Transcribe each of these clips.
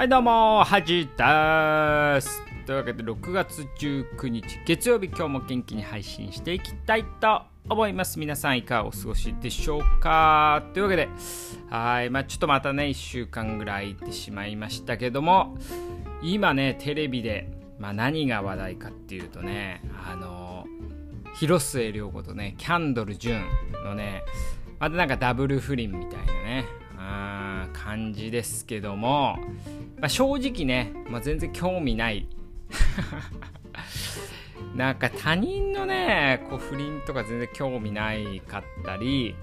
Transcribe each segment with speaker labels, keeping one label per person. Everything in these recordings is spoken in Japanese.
Speaker 1: はいどうもはじです。というわけで6月19日月曜日今日も元気に配信していきたいと思います。皆さんいかがお過ごしでしょうか。というわけではいまあちょっとまたね1週間ぐらい空いてしまいましたけども今ねテレビで、まあ、何が話題かっていうとねあの広末涼子とねキャンドル・ジュンのねまたなんかダブル不倫みたいなね感じですけども、まあ、正直ね、まあ、全然興味ない。なんか他人のねこう不倫とか全然興味ないかったり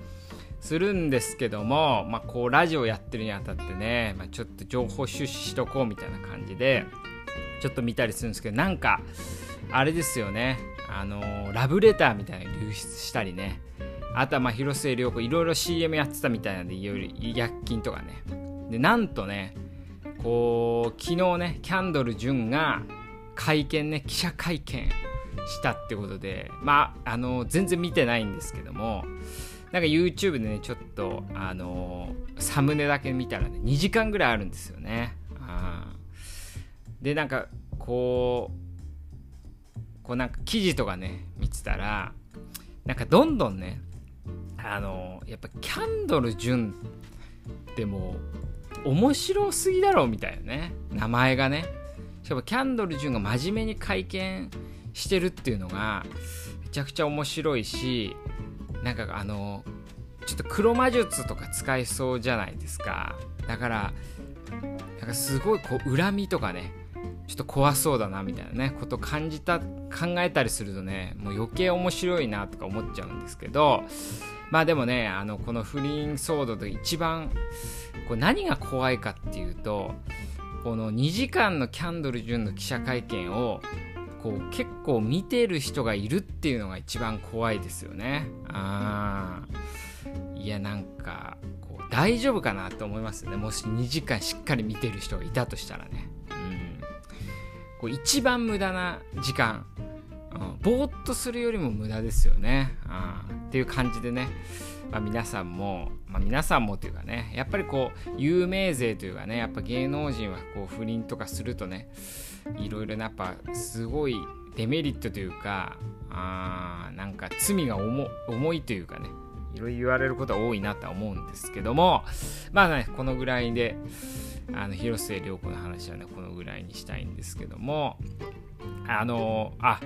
Speaker 1: するんですけども、まあ、こうラジオやってるにあたってね、まあ、ちょっと情報収集しとこうみたいな感じでちょっと見たりするんですけどなんかあれですよね。あのラブレターみたいなの流出したりね。あとはまあ広末涼子いろいろ CM やってたみたいなんでいろいろ違約金とかね。でなんとねこう昨日ねキャンドル・ジュンが会見ね記者会見したってことでまああの全然見てないんですけどもなんか YouTube でねちょっとあのサムネだけ見たらね2時間ぐらいあるんですよね。でなんかこうこうなんか記事とかね見てたらなんかどんどんねあのやっぱキャンドル・ジュンってもう面白すぎだろうみたいなね。名前がね。しかもキャンドル・ジュンが真面目に会見してるっていうのがめちゃくちゃ面白いしなんかあのちょっと黒魔術とか使いそうじゃないですか。だからなんかすごいこう恨みとかねちょっと怖そうだなみたいなねこと感じた考えたりするとねもう余計面白いなとか思っちゃうんですけどまあでもねあのこの不倫騒動で一番こう何が怖いかっていうとこの2時間のキャンドル・ジュンの記者会見をこう結構見てる人がいるっていうのが一番怖いですよね。あいやなんかこう大丈夫かなと思いますねもし2時間しっかり見てる人がいたとしたらね。こう一番無駄な時間。うん、ぼーっとするよりも無駄ですよね、うん、っていう感じでね、まあ、皆さんも、まあ、皆さんもというかねやっぱりこう有名税というかねやっぱ芸能人はこう不倫とかするとねいろいろやっぱすごいデメリットというかあなんか罪が重いというかね。いろいろ言われることは多いなとは思うんですけどもまあねこのぐらいであの広末涼子の話はねこのぐらいにしたいんですけどもあのあ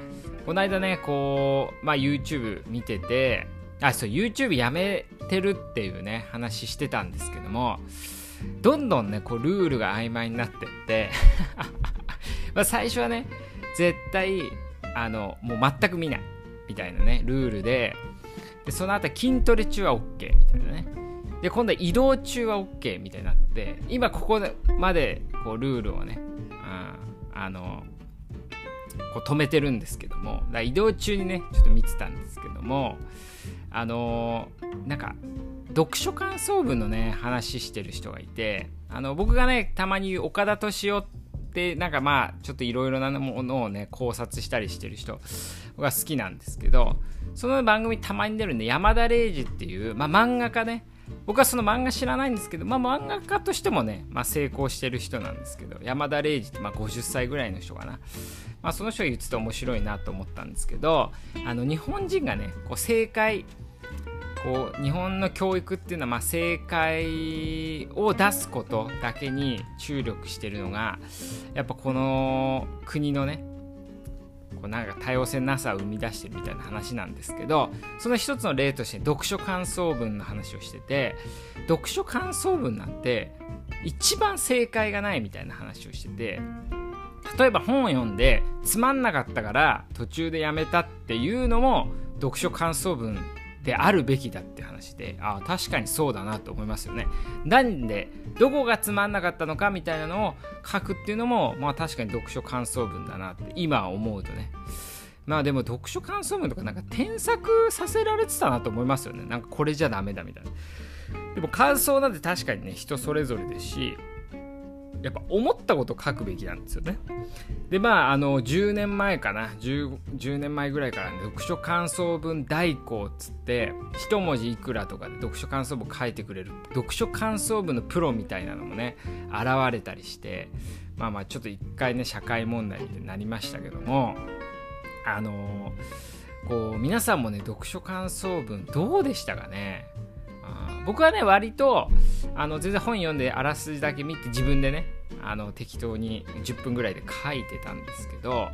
Speaker 1: この間ねこうまあ YouTube 見ててあそう YouTube やめてるっていうね話してたんですけどもどんどんねこうルールが曖昧になってって まあ最初はね絶対あのもう全く見ないみたいなねルールででその後筋トレ中は OK みたいなね。で今度は移動中は OK みたいになって今ここまでこうルールをね、うん、あのこう止めてるんですけどもだ移動中にねちょっと見てたんですけどもあのー、なんか読書感想文のね話してる人がいてあの僕がねたまに岡田敏夫ってなんかまあちょっといろいろなものをね考察したりしてる人が好きなんですけどその番組たまに出るんで山田礼二っていう、まあ、漫画家ね。僕はその漫画知らないんですけど、まあ、漫画家としてもね、まあ、成功してる人なんですけど山田礼二ってまあ50歳ぐらいの人かな。まあ、その人が言ってて面白いなと思ったんですけどあの日本人がねこう正解こう日本の教育っていうのはまあ正解を出すことだけに注力してるのがやっぱこの国のねこうなんか多様性なさを生み出してるみたいな話なんですけどその一つの例として読書感想文の話をしてて読書感想文なんて一番正解がないみたいな話をしてて例えば本を読んでつまんなかったから途中でやめたっていうのも読書感想文であるべきだって話でああ確かにそうだなと思いますよね。なんでどこがつまんなかったのかみたいなのを書くっていうのもまあ確かに読書感想文だなって今思うとね。まあでも読書感想文とかなんか添削させられてたなと思いますよね。なんかこれじゃダメだみたいな。でも感想なんて確かにね人それぞれですしやっぱ思ったこと書くべきなんですよね。でまああの10年前かな 10, 10年前ぐらいから、ね、読書感想文代行っつって一文字いくらとかで読書感想文書いてくれる読書感想文のプロみたいなのもね現れたりしてまあまあちょっと一回ね社会問題になりましたけどもあのこう皆さんもね読書感想文どうでしたかね？僕はね割とあの全然本読んであらすじだけ見て自分でねあの適当に10分ぐらいで書いてたんですけど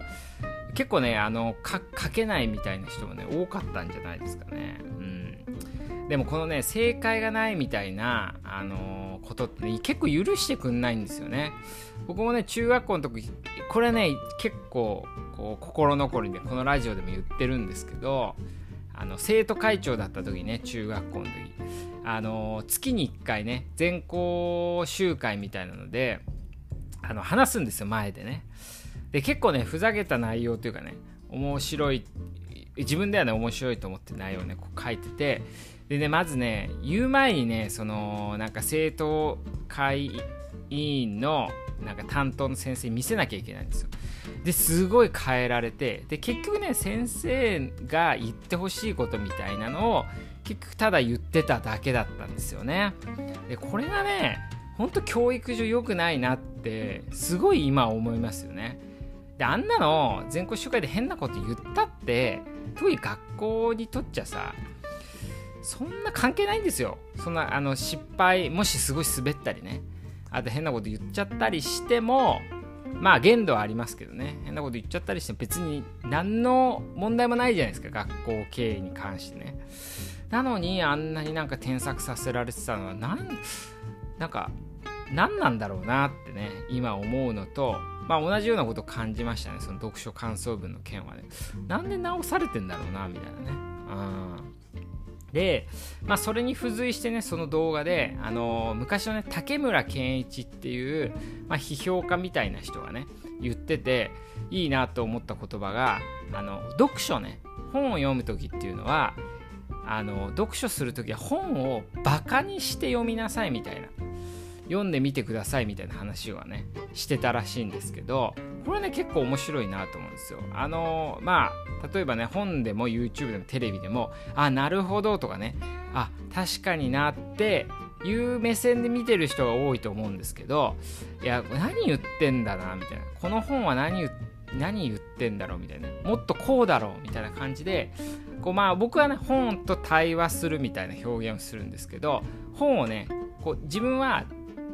Speaker 1: 結構ねあの書けないみたいな人もね多かったんじゃないですかね。うん、でもこのね正解がないみたいな、あのことって、ね、結構許してくんないんですよね。僕もね中学校の時これね結構こう心残りでこのラジオでも言ってるんですけどあの生徒会長だった時ね中学校の時あの月に1回ね全校集会みたいなのであの話すんですよ前でね。で結構ねふざけた内容というかね面白い自分ではね面白いと思って内容をねこう書いててでねまずね言う前にねそのなんか生徒会委員のなんか担当の先生に見せなきゃいけないんですよ。ですごい変えられてで結局ね先生が言ってほしいことみたいなのを結局ただ言ってただけだったんですよね。でこれがねほんと教育上良くないなってすごい今思いますよね。であんなの全校集会で変なこと言ったって特に学校にとっちゃさそんな関係ないんですよ。そんなあの失敗もしすごい滑ったりねあと変なこと言っちゃったりしてもまあ限度はありますけどね。変なこと言っちゃったりしても別に何の問題もないじゃないですか。学校経営に関してね。なのにあんなになんか添削させられてたのはなんなんか何なんだろうなってね今思うのとまあ同じようなことを感じましたねその読書感想文の件はね。なんで直されてんだろうなみたいなね。うんで、まあ、それに付随してねその動画で、あのー、昔のね竹村健一っていう、まあ、批評家みたいな人がね言ってていいなと思った言葉があの読書ね本を読む時っていうのはあの読書する時は本をバカにして読みなさいみたいな。読んでみてくださいみたいな話はねしてたらしいんですけどこれね結構面白いなと思うんですよ。あのまあ例えばね本でも YouTube でもテレビでもあなるほどとかねあ確かになっていう目線で見てる人が多いと思うんですけどいや何言ってんだなみたいな。この本は何何言ってんだろうみたいな。もっとこうだろうみたいな感じでこうまあ僕はね本と対話するみたいな表現をするんですけど本をねこう自分は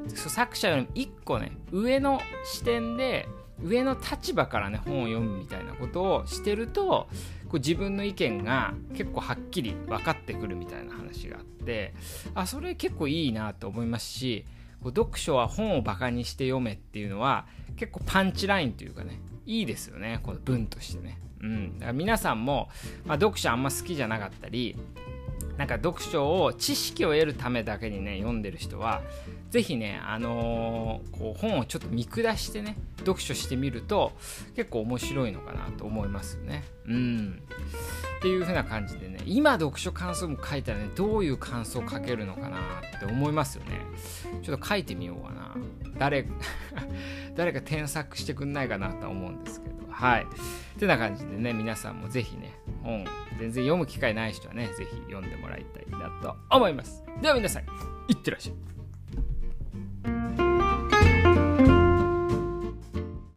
Speaker 1: 作者よりも1個ね上の視点で上の立場からね本を読むみたいなことをしてるとこう自分の意見が結構はっきり分かってくるみたいな話があってあそれ結構いいなと思いますしこう読書は本をバカにして読めっていうのは結構パンチラインというかねいいですよねこの文としてね。うん、だから皆さんも、まあ、読書あんま好きじゃなかったりなんか読書を知識を得るためだけにね読んでる人はぜひね、あのー、こう本をちょっと見下してね、読書してみると結構面白いのかなと思いますよね。うん。っていう風な感じでね、今読書感想文書いたらね、どういう感想を書けるのかなって思いますよね。ちょっと書いてみようかな。誰、誰か添削してくんないかなと思うんですけど。はい。ってな感じでね、皆さんもぜひね、本、全然読む機会ない人はね、ぜひ読んでもらいたいなと思います。では皆さん、いってらっしゃい。